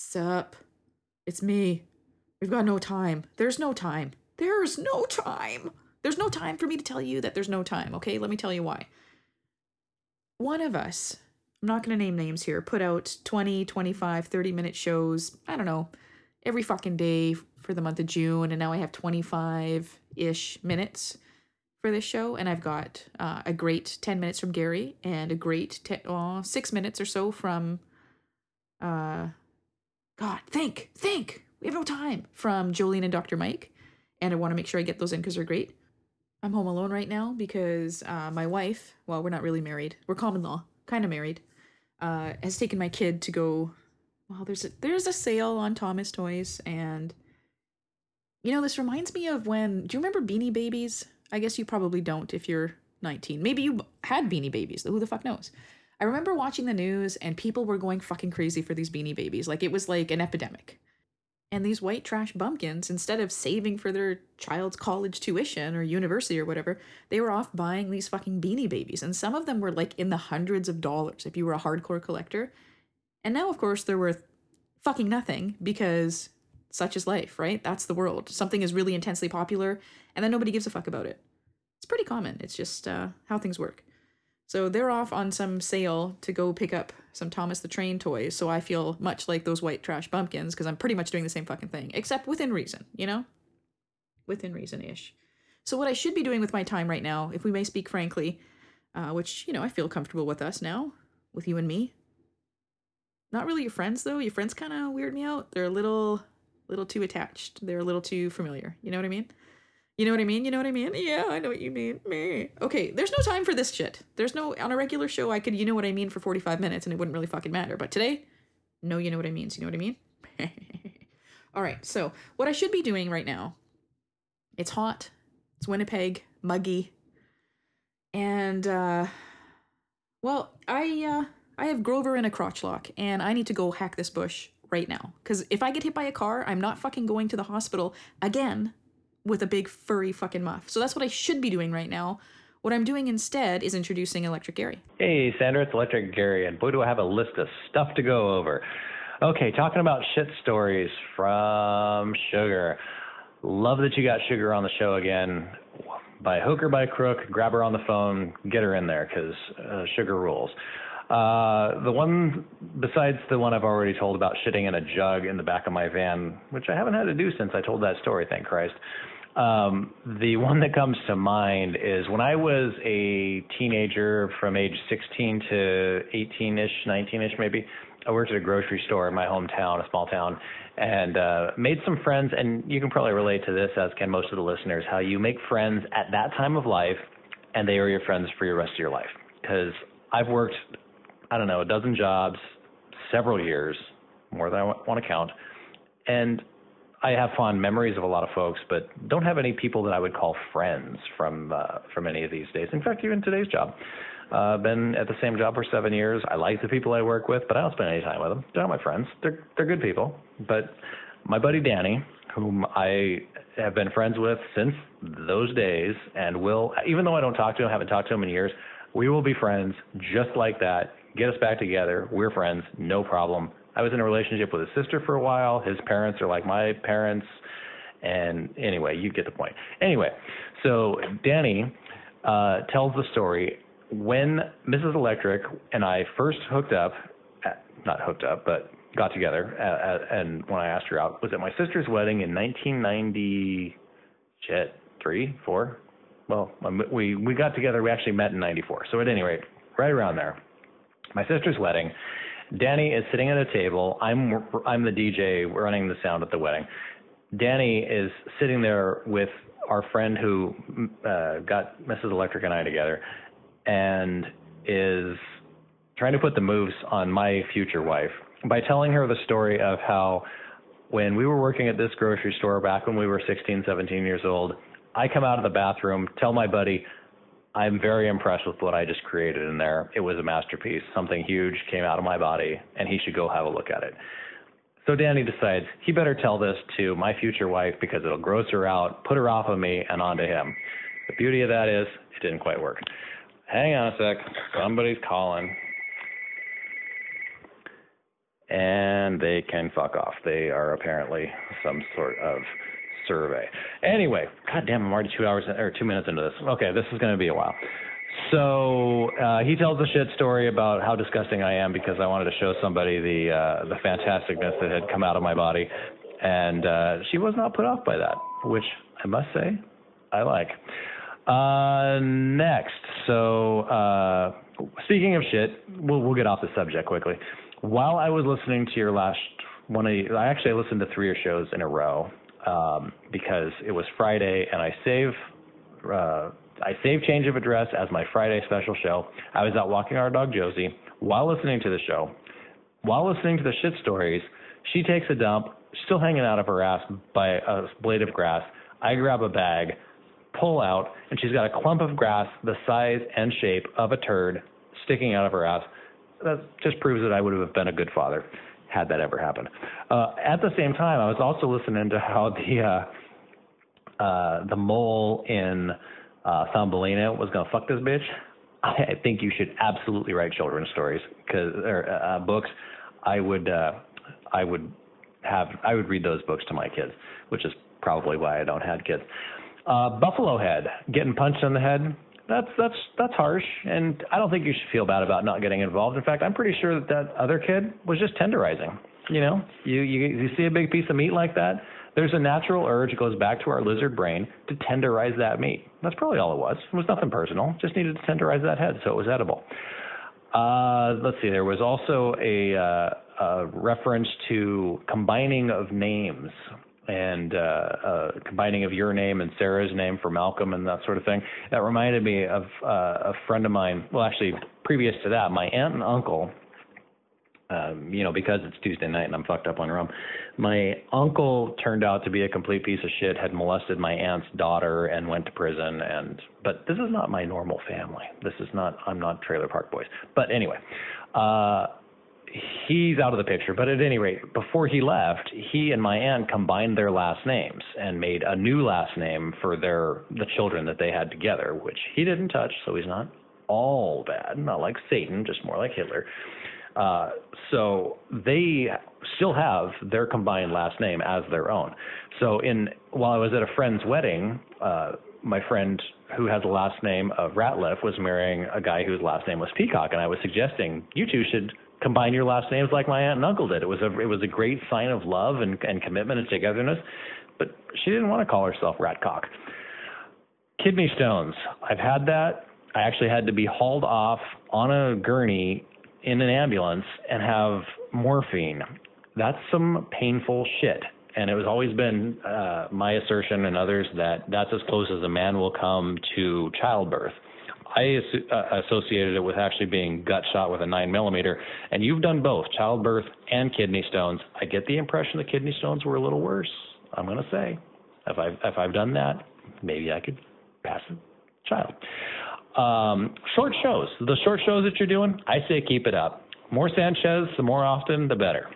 Sup? It's me. We've got no time. There's no time. There's no time. There's no time for me to tell you that there's no time, okay? Let me tell you why. One of us, I'm not going to name names here, put out 20, 25, 30 minute shows, I don't know, every fucking day for the month of June. And now I have 25 ish minutes for this show. And I've got uh, a great 10 minutes from Gary and a great six minutes or so from, uh, God, think, think. We have no time from Jolene and Dr. Mike. And I want to make sure I get those in because they're great. I'm home alone right now because uh, my wife, well, we're not really married. We're common law, kind of married, uh, has taken my kid to go. Well, there's a, there's a sale on Thomas Toys, and you know this reminds me of when. Do you remember Beanie Babies? I guess you probably don't if you're 19. Maybe you had Beanie Babies. Who the fuck knows? I remember watching the news and people were going fucking crazy for these Beanie Babies. Like it was like an epidemic. And these white trash bumpkins, instead of saving for their child's college tuition or university or whatever, they were off buying these fucking beanie babies. And some of them were like in the hundreds of dollars if you were a hardcore collector. And now, of course, they're worth fucking nothing because such is life, right? That's the world. Something is really intensely popular and then nobody gives a fuck about it. It's pretty common. It's just uh, how things work. So they're off on some sale to go pick up some Thomas the Train toys. So I feel much like those white trash bumpkins because I'm pretty much doing the same fucking thing, except within reason, you know? Within reason ish. So what I should be doing with my time right now, if we may speak frankly, uh, which, you know, I feel comfortable with us now, with you and me. Not really your friends though. Your friends kind of weird me out. They're a little, little too attached. They're a little too familiar. You know what I mean? You know what I mean? You know what I mean? Yeah, I know what you mean. Me. Okay, there's no time for this shit. There's no on a regular show I could you know what I mean for 45 minutes and it wouldn't really fucking matter. But today, no, you know what I mean. So you know what I mean? All right. So, what I should be doing right now. It's hot. It's Winnipeg, muggy. And uh well, I uh I have Grover in a crotch lock and I need to go hack this bush right now cuz if I get hit by a car, I'm not fucking going to the hospital again with a big furry fucking muff. So that's what I should be doing right now. What I'm doing instead is introducing Electric Gary. Hey, Sandra, it's Electric Gary, and boy, do I have a list of stuff to go over. Okay, talking about shit stories from Sugar. Love that you got Sugar on the show again. By hook or by crook, grab her on the phone, get her in there, because uh, Sugar rules. Uh, the one besides the one I've already told about shitting in a jug in the back of my van, which I haven't had to do since I told that story, thank Christ. Um, the one that comes to mind is when I was a teenager from age 16 to 18 ish, 19 ish maybe. I worked at a grocery store in my hometown, a small town, and uh, made some friends. And you can probably relate to this, as can most of the listeners, how you make friends at that time of life, and they are your friends for your rest of your life. Because I've worked, I don't know, a dozen jobs, several years, more than I want to count, and I have fond memories of a lot of folks, but don't have any people that I would call friends from uh, from any of these days. In fact, even today's job, uh, been at the same job for seven years. I like the people I work with, but I don't spend any time with them. They're not my friends. They're they're good people, but my buddy Danny, whom I have been friends with since those days, and will even though I don't talk to him, haven't talked to him in years, we will be friends just like that. Get us back together. We're friends, no problem. I was in a relationship with his sister for a while. His parents are like my parents. And anyway, you get the point. Anyway, so Danny uh, tells the story when Mrs. Electric and I first hooked up, at, not hooked up, but got together. At, at, and when I asked her out, was at my sister's wedding in 1990, shit, three, four. Well, um, we we got together. We actually met in '94. So at any rate, right around there, my sister's wedding Danny is sitting at a table. I'm I'm the DJ running the sound at the wedding. Danny is sitting there with our friend who uh, got Mrs. Electric and I together, and is trying to put the moves on my future wife by telling her the story of how when we were working at this grocery store back when we were 16, 17 years old, I come out of the bathroom, tell my buddy, I'm very impressed with what I just created in there. It was a masterpiece. Something huge came out of my body, and he should go have a look at it. So Danny decides he better tell this to my future wife because it'll gross her out, put her off of me, and onto him. The beauty of that is it didn't quite work. Hang on a sec. Somebody's calling. and they can fuck off. They are apparently some sort of survey. Anyway, god damn, I'm already two hours or two minutes into this. Okay, this is going to be a while. So uh, he tells a shit story about how disgusting I am because I wanted to show somebody the uh, the fantasticness that had come out of my body, and uh, she was not put off by that, which I must say I like. Uh, next, so uh, speaking of shit, we'll we'll get off the subject quickly. While I was listening to your last one of I actually listened to three shows in a row um, because it was Friday and I save uh, I save Change of Address as my Friday special show. I was out walking our dog Josie while listening to the show. While listening to the shit stories, she takes a dump, still hanging out of her ass by a blade of grass. I grab a bag, pull out, and she's got a clump of grass the size and shape of a turd sticking out of her ass. That just proves that I would have been a good father had that ever happened. Uh, at the same time, I was also listening to how the uh, uh, the mole in uh, Thumbelina was gonna fuck this bitch. I think you should absolutely write children's stories because or uh, books. I would uh, I would have I would read those books to my kids, which is probably why I don't have kids. Uh, Buffalo Head getting punched in the head. That's that's that's harsh, and I don't think you should feel bad about not getting involved. In fact, I'm pretty sure that that other kid was just tenderizing. You know, you you you see a big piece of meat like that, there's a natural urge that goes back to our lizard brain to tenderize that meat. That's probably all it was. It was nothing personal. Just needed to tenderize that head so it was edible. Uh, let's see. There was also a, uh, a reference to combining of names and uh, uh, combining of your name and Sarah's name for Malcolm and that sort of thing. That reminded me of uh, a friend of mine. Well, actually, previous to that, my aunt and uncle um, you know, because it's Tuesday night and I'm fucked up on rum. My uncle turned out to be a complete piece of shit, had molested my aunt's daughter and went to prison and but this is not my normal family. This is not I'm not Trailer Park Boys. But anyway, uh he's out of the picture. But at any rate, before he left, he and my aunt combined their last names and made a new last name for their the children that they had together, which he didn't touch, so he's not all bad, not like Satan, just more like Hitler. Uh, so they still have their combined last name as their own. So in while I was at a friend's wedding, uh, my friend who has the last name of Ratliff was marrying a guy whose last name was Peacock, and I was suggesting you two should combine your last names like my aunt and uncle did. It was a it was a great sign of love and, and commitment and togetherness. But she didn't want to call herself Ratcock. Kidney stones. I've had that. I actually had to be hauled off on a gurney in an ambulance and have morphine. That's some painful shit. And it was always been uh, my assertion and others that that's as close as a man will come to childbirth. I uh, associated it with actually being gut shot with a nine millimeter, and you've done both childbirth and kidney stones. I get the impression the kidney stones were a little worse. I'm to say, if I've if I've done that, maybe I could pass a child. Um, short shows. The short shows that you're doing, I say keep it up. More Sanchez, the more often, the better.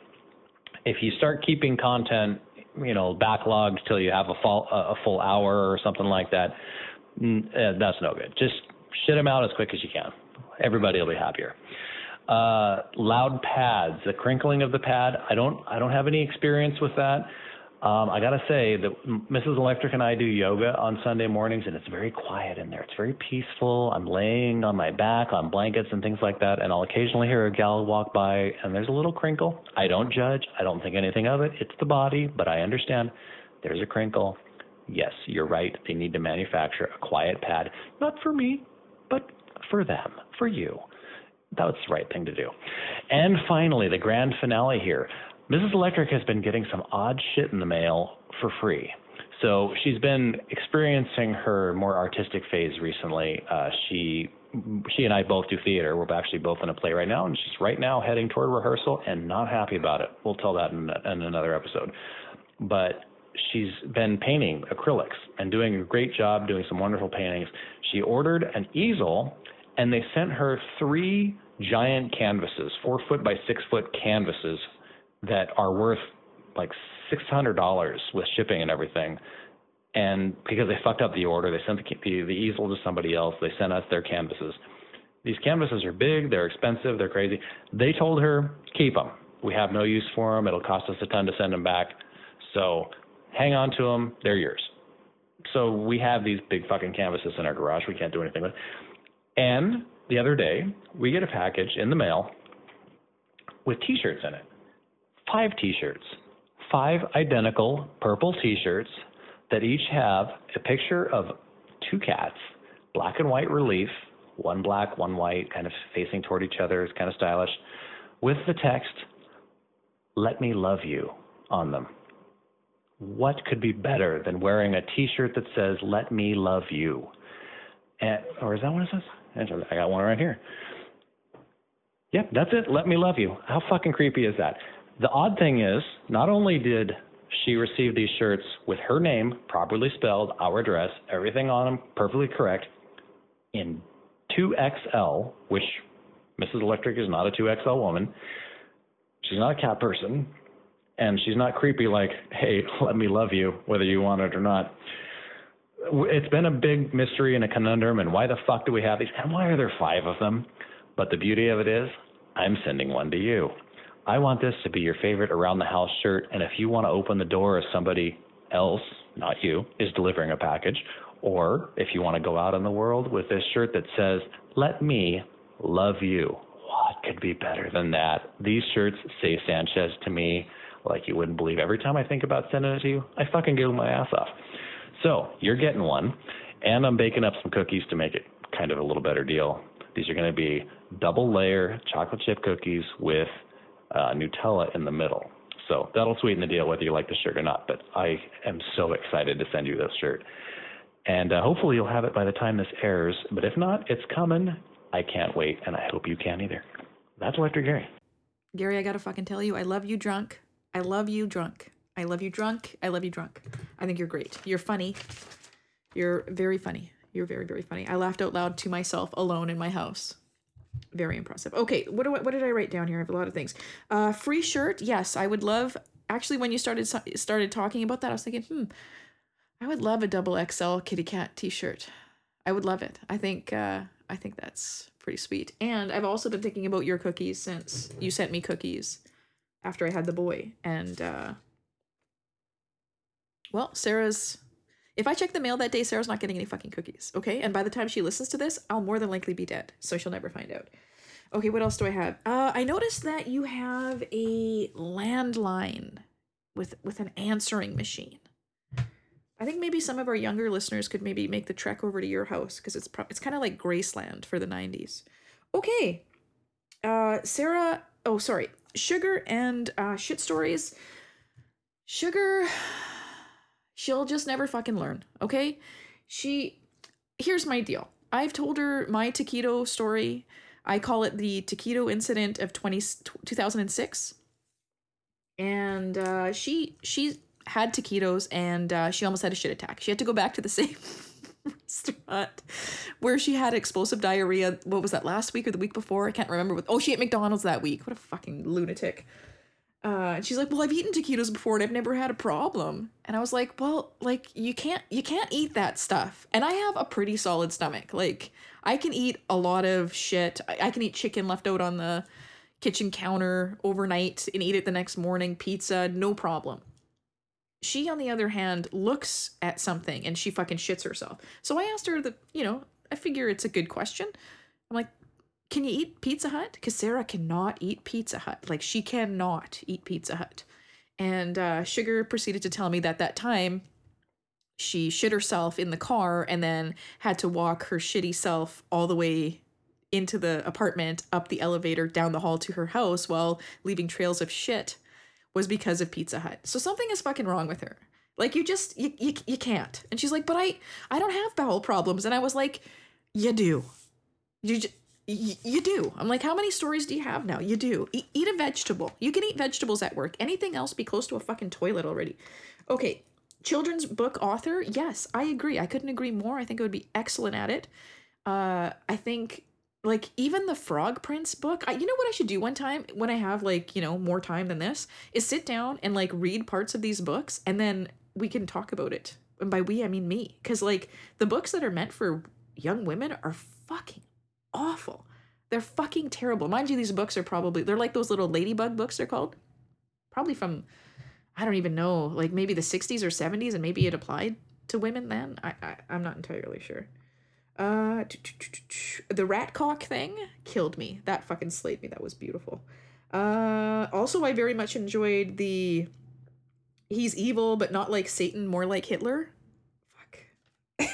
If you start keeping content, you know, backlogged till you have a full, a full hour or something like that, eh, that's no good. Just shit them out as quick as you can. Everybody will be happier. Uh, loud pads, the crinkling of the pad. I don't, I don't have any experience with that. Um, I gotta say that Mrs. Electric and I do yoga on Sunday mornings, and it's very quiet in there. It's very peaceful. I'm laying on my back on blankets and things like that, and I'll occasionally hear a gal walk by, and there's a little crinkle. I don't judge. I don't think anything of it. It's the body, but I understand. There's a crinkle. Yes, you're right. They need to manufacture a quiet pad, not for me, but for them, for you. That's the right thing to do. And finally, the grand finale here. Mrs. Electric has been getting some odd shit in the mail for free. So she's been experiencing her more artistic phase recently. Uh, she she and I both do theater. We're actually both in a play right now, and she's right now heading toward rehearsal and not happy about it. We'll tell that in, in another episode. But she's been painting acrylics and doing a great job, doing some wonderful paintings. She ordered an easel, and they sent her three giant canvases, four foot by six foot canvases that are worth like six hundred dollars with shipping and everything. And because they fucked up the order, they sent the, the, the easel to somebody else. They sent us their canvases. These canvases are big, they're expensive, they're crazy. They told her keep them. We have no use for them. It'll cost us a ton to send them back. So hang on to them. They're yours. So we have these big fucking canvases in our garage. We can't do anything with. And the other day, we get a package in the mail with T-shirts in it. Five T-shirts, five identical purple T-shirts that each have a picture of two cats, black and white relief, one black, one white, kind of facing toward each other. It's kind of stylish, with the text "Let me love you" on them. What could be better than wearing a T-shirt that says "Let me love you"? And, or is that what it says? I got one right here. Yep, that's it. Let me love you. How fucking creepy is that? The odd thing is, not only did she receive these shirts with her name properly spelled, our address, everything on them perfectly correct, in 2XL, which Mrs. Electric is not a 2XL woman. She's not a cat person, and she's not creepy like, hey, let me love you, whether you want it or not. It's been a big mystery and a conundrum, and why the fuck do we have these? And why are there five of them? But the beauty of it is, I'm sending one to you. I want this to be your favorite around the house shirt, and if you want to open the door as somebody else, not you, is delivering a package, or if you want to go out in the world with this shirt that says, Let me love you, what could be better than that? These shirts say Sanchez to me like you wouldn't believe. Every time I think about sending it to you, I fucking giggle my ass off. So you're getting one, and I'm baking up some cookies to make it kind of a little better deal. These are going to be double layer chocolate chip cookies with uh, Nutella in the middle. So that'll sweeten the deal whether you like the shirt or not. But I am so excited to send you this shirt. And uh, hopefully you'll have it by the time this airs. But if not, it's coming. I can't wait, and I hope you can either. That's Electric Gary. Gary, I gotta fucking tell you, I love you drunk. I love you drunk. I love you drunk. I love you drunk. I think you're great. You're funny. You're very funny. You're very, very funny. I laughed out loud to myself alone in my house. Very impressive. Okay, what do I, what did I write down here? I have a lot of things. Uh, free shirt. Yes, I would love. Actually, when you started started talking about that, I was thinking, hmm, I would love a double XL kitty cat T-shirt. I would love it. I think uh, I think that's pretty sweet. And I've also been thinking about your cookies since you sent me cookies after I had the boy. And uh, well, Sarah's if I check the mail that day, Sarah's not getting any fucking cookies, okay? And by the time she listens to this, I'll more than likely be dead, so she'll never find out. Okay, what else do I have? Uh, I noticed that you have a landline with with an answering machine. I think maybe some of our younger listeners could maybe make the trek over to your house because it's pro- it's kind of like Graceland for the '90s. Okay, uh, Sarah. Oh, sorry, Sugar and uh, shit stories. Sugar She'll just never fucking learn, okay? She here's my deal. I've told her my taquito story. I call it the taquito incident of 20, 2006. And uh, she she had taquitos and uh, she almost had a shit attack. She had to go back to the same restaurant where she had explosive diarrhea. What was that last week or the week before? I can't remember. Oh, she ate McDonald's that week. What a fucking lunatic. Uh, and she's like, "Well, I've eaten taquitos before and I've never had a problem." And I was like, "Well, like you can't you can't eat that stuff." And I have a pretty solid stomach. Like I can eat a lot of shit. I, I can eat chicken left out on the kitchen counter overnight and eat it the next morning. Pizza, no problem. She, on the other hand, looks at something and she fucking shits herself. So I asked her the, you know, I figure it's a good question. I'm like, can you eat Pizza Hut? Because Sarah cannot eat Pizza Hut. Like she cannot eat Pizza Hut. And uh, Sugar proceeded to tell me that that time she shit herself in the car and then had to walk her shitty self all the way into the apartment, up the elevator, down the hall to her house while leaving trails of shit was because of Pizza Hut. So something is fucking wrong with her. Like you just you, you, you can't. And she's like, "But I I don't have bowel problems." And I was like, "You do." You just You do. I'm like, how many stories do you have now? You do. E- eat a vegetable. You can eat vegetables at work. Anything else, be close to a fucking toilet already. Okay, children's book author. Yes, I agree. I couldn't agree more. I think it would be excellent at it. Uh, I think like even the Frog Prince book. I, you know what I should do one time when I have like you know more time than this is sit down and like read parts of these books and then we can talk about it. And by we I mean me, because like the books that are meant for young women are fucking awful. They're fucking terrible. Mind you, these books are probably they're like those little ladybug books they're called. Probably from I don't even know, like maybe the 60s or 70s, and maybe it applied to women then. I, I I'm not entirely sure. Uh, the rat cock thing killed me. That fucking slayed me. That was beautiful. Uh, also, I very much enjoyed the he's evil, but not like Satan, more like Hitler. Fuck.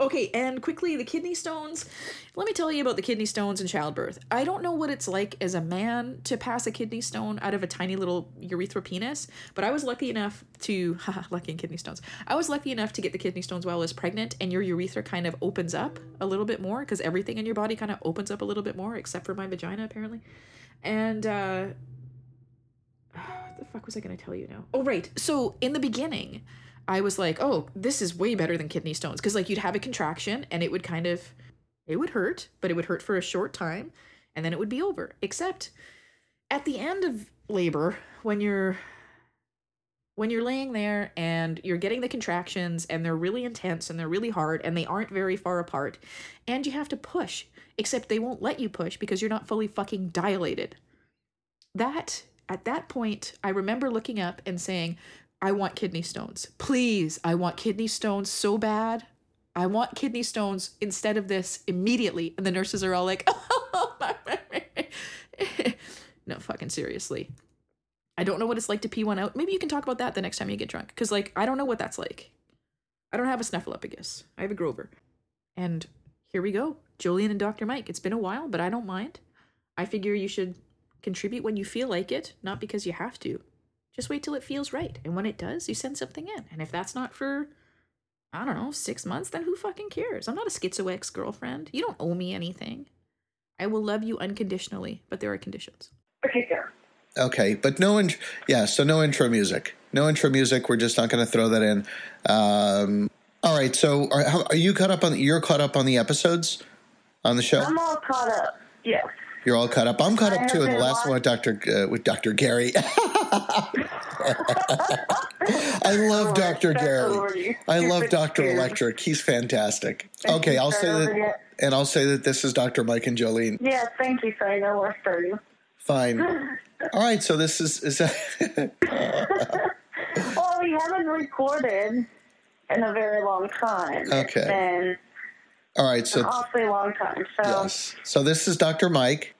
Okay, and quickly, the kidney stones. Let me tell you about the kidney stones and childbirth. I don't know what it's like as a man to pass a kidney stone out of a tiny little urethra penis, but I was lucky enough to, lucky in kidney stones. I was lucky enough to get the kidney stones while I was pregnant, and your urethra kind of opens up a little bit more because everything in your body kind of opens up a little bit more, except for my vagina, apparently. And, uh, what the fuck was I going to tell you now? Oh, right. So in the beginning, I was like, oh, this is way better than kidney stones. Because, like, you'd have a contraction and it would kind of, it would hurt, but it would hurt for a short time and then it would be over. Except at the end of labor, when you're, when you're laying there and you're getting the contractions and they're really intense and they're really hard and they aren't very far apart and you have to push, except they won't let you push because you're not fully fucking dilated. That at that point, I remember looking up and saying, I want kidney stones. Please, I want kidney stones so bad. I want kidney stones instead of this immediately. And the nurses are all like, no, fucking seriously. I don't know what it's like to pee one out. Maybe you can talk about that the next time you get drunk. Because, like, I don't know what that's like. I don't have a snuffleupagus. I have a Grover. And here we go. Jolene and Dr. Mike. It's been a while, but I don't mind. I figure you should Contribute when you feel like it, not because you have to. Just wait till it feels right. And when it does, you send something in. And if that's not for, I don't know, six months, then who fucking cares? I'm not a schizo ex girlfriend. You don't owe me anything. I will love you unconditionally, but there are conditions. Okay, sir. Okay, but no, in- yeah, so no intro music. No intro music. We're just not going to throw that in. Um, all right, so are, how, are you caught up on? You're caught up on the episodes on the show. I'm all caught up. Yes. You're all caught up. I'm caught up too. In the last one with Doctor uh, with Doctor Gary. I love Doctor Gary. I love Doctor Electric. He's fantastic. Okay, I'll say that, and I'll say that this is Doctor Mike and Jolene. Yes, thank you, sir. No more you. Fine. All right, so this is is. well, we haven't recorded in a very long time. Okay. And all right, so an awfully long time. So yes, so this is Dr. Mike.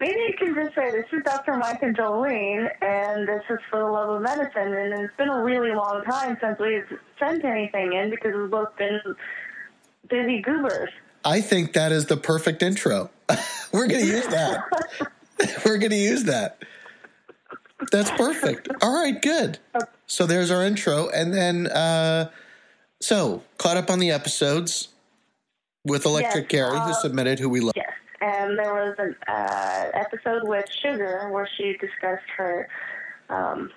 Maybe you can just say this is Dr. Mike and Jolene, and this is for the love of medicine. And it's been a really long time since we've sent anything in because we've both been busy goobers. I think that is the perfect intro. We're going to use that. We're going to use that. That's perfect. All right, good. So there's our intro, and then uh, so caught up on the episodes with Electric yes, Gary, uh, who submitted, who we love. Yes, and there was an uh, episode with Sugar where she discussed her um,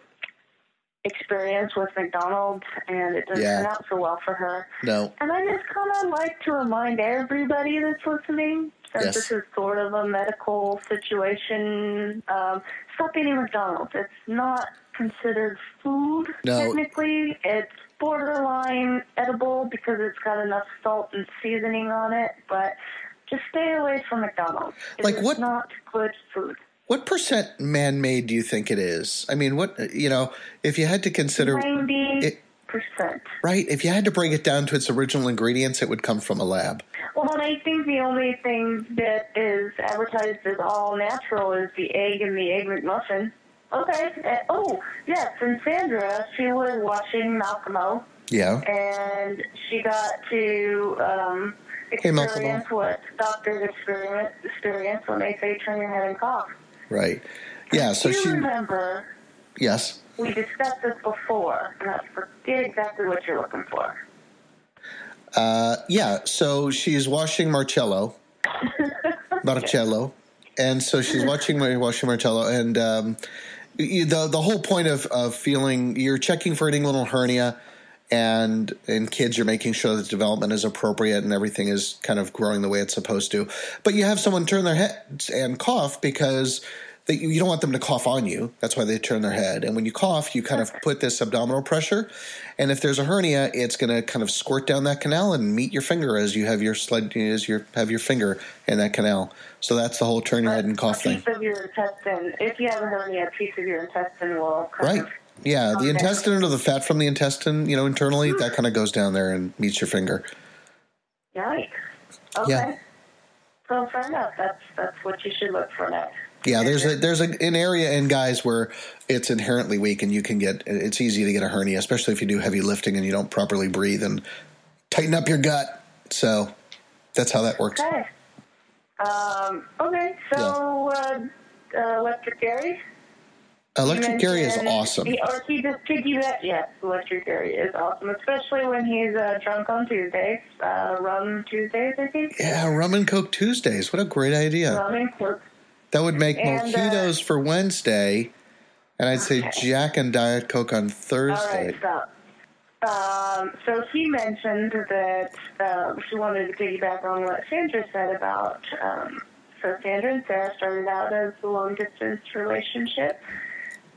experience with McDonald's, and it didn't yeah. turn out so well for her. No. And I just kind of like to remind everybody that's listening, since yes. this is sort of a medical situation, um, stop eating McDonald's. It's not considered food no. technically. It's borderline edible because it's got enough salt and seasoning on it, but just stay away from McDonald's. Like what? Not good food. What percent man-made do you think it is? I mean, what you know, if you had to consider ninety percent, right? If you had to break it down to its original ingredients, it would come from a lab. Well, and I think the only thing that is advertised as all natural is the egg and the egg McMuffin. Okay. Uh, oh, yes. And Sandra, she was watching Malcolm. Yeah. And she got to um, experience hey, what doctors experience, experience when they say turn your head and cough. Right. Yeah. So she. remember? Yes. We discussed this before, and I forget exactly what you're looking for. Uh, yeah. So she's washing Marcello. Marcello. And so she's watching washing Marcello, and um, the the whole point of, of feeling you're checking for an inguinal hernia and in kids you're making sure that development is appropriate and everything is kind of growing the way it's supposed to but you have someone turn their heads and cough because they, you don't want them to cough on you. That's why they turn their head. And when you cough, you kind of put this abdominal pressure. And if there's a hernia, it's going to kind of squirt down that canal and meet your finger as you have your sled, as you have your finger in that canal. So that's the whole turn your head and cough a thing. piece of your intestine. If you have a hernia, a piece of your intestine will Right. of Yeah, the intestine or the fat from the intestine, you know, internally, that kind of goes down there and meets your finger. Yikes. Okay. Yeah. So fair enough. That's that's what you should look for next. Yeah, there's a there's a, an area in guys where it's inherently weak, and you can get it's easy to get a hernia, especially if you do heavy lifting and you don't properly breathe and tighten up your gut. So that's how that works. Okay. Um, okay. So uh, uh, Electric Gary. Electric Gary is awesome. He, or he just piggyback. Yes, Electric Gary is awesome, especially when he's uh, drunk on Tuesdays. Uh, rum Tuesdays, I think. Yeah, rum and coke Tuesdays. What a great idea. Rum and Coke. That would make And, uh, mojitos for Wednesday, and I'd say Okay. Jack and Diet Coke on Thursday. right, stop. Um, so he mentioned that uh, she wanted to piggyback on what Sandra said about. Um, so Sandra and Sarah started out as a long distance relationship,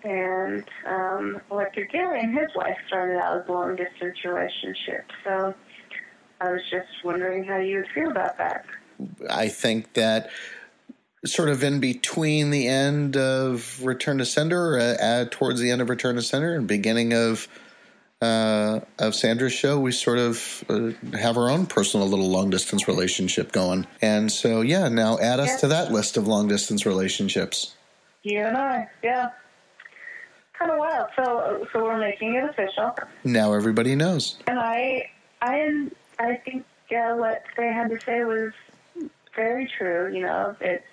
and um, Electric Gary and his wife started out as a long distance relationship. So I was just wondering how you would feel about that. I think that sort of in between the end of Return to Sender, uh, uh, towards the end of Return to Sender, and beginning of uh, of Sandra's show, we sort of uh, have our own personal little long distance relationship going. And so, yeah, now add us Yeah. to that list of long distance relationships. You and I, yeah. Kind of wild. So, so we're making it official. Now everybody knows. And I, I, I think uh, what they had to say was very true. You know, it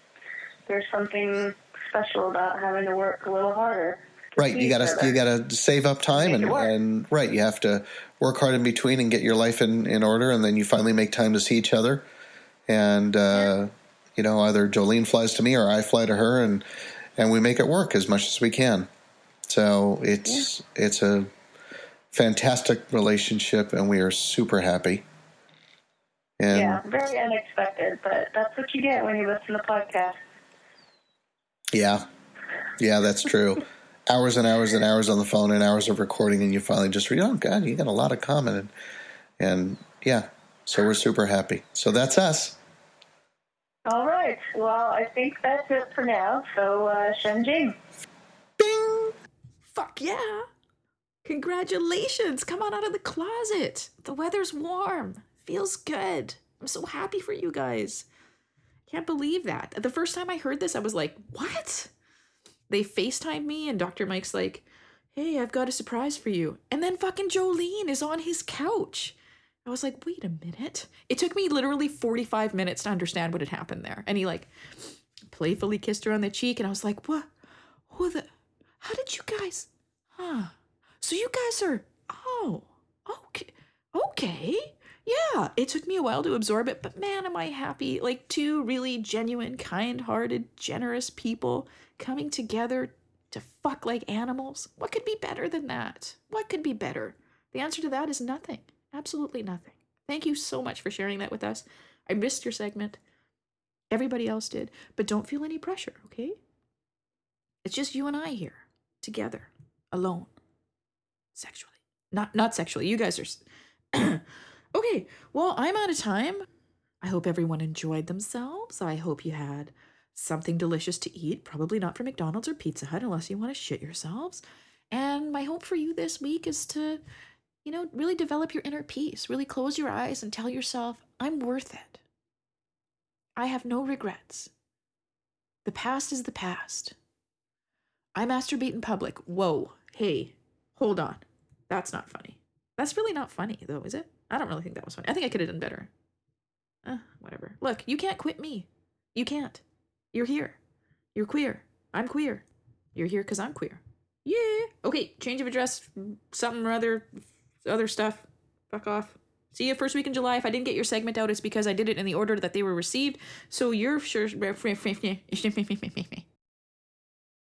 there's something special about having to work a little harder. Right, you gotta you gotta save up time and, and right, you have to work hard in between and get your life in, in order, and then you finally make time to see each other. And uh, you know, either Jolene flies to me or I fly to her, and and we make it work as much as we can. So it's it's a fantastic relationship, and we are super happy. And yeah, very unexpected, but that's what you get when you listen to podcasts. Yeah. Yeah, that's true. hours and hours and hours on the phone and hours of recording, and you finally just read, oh, God, you got a lot of comment. And, and yeah, so we're super happy. So that's us. All right. Well, I think that's it for now. So, uh, Shenjing. Fuck yeah. Congratulations. Come on out of the closet. The weather's warm. Feels good. I'm so happy for you guys. Can't believe that. The first time I heard this, I was like, what? They FaceTime me, and Dr. Mike's like, hey, I've got a surprise for you. And then fucking Jolene is on his couch. I was like, wait a minute. It took me literally 45 minutes to understand what had happened there. And he like playfully kissed her on the cheek, and I was like, what? Who the? How did you guys? Huh. So you guys are. Oh. Okay. Okay. Yeah. It took me a while to absorb it, but man, am I happy. Like two really genuine, kind hearted, generous people coming together to fuck like animals. What could be better than that? What could be better? The answer to that is nothing. Absolutely nothing. Thank you so much for sharing that with us. I missed your segment. Everybody else did. But don't feel any pressure, okay? It's just you and I here, together, alone, sexually. Not not sexually. You guys are. okay. Well, I'm out of time. I hope everyone enjoyed themselves. I hope you had something delicious to eat. Probably not from McDonald's or Pizza Hut, unless you want to shit yourselves. And my hope for you this week is to, you know, really develop your inner peace. Really close your eyes and tell yourself, I'm worth it. I have no regrets. The past is the past. I masturbate in public. Whoa. Hey, hold on. That's not funny. That's really not funny, though, is it? I don't really think that was funny. I think I could have done better. Eh, whatever. Look, you can't quit me. You can't. You're here. You're queer. I'm queer. You're here because I'm queer. Yeah. Okay, change of address, something or other, other stuff. Fuck off. See you first week in July. If I didn't get your segment out, it's because I did it in the order that they were received. So you're sure.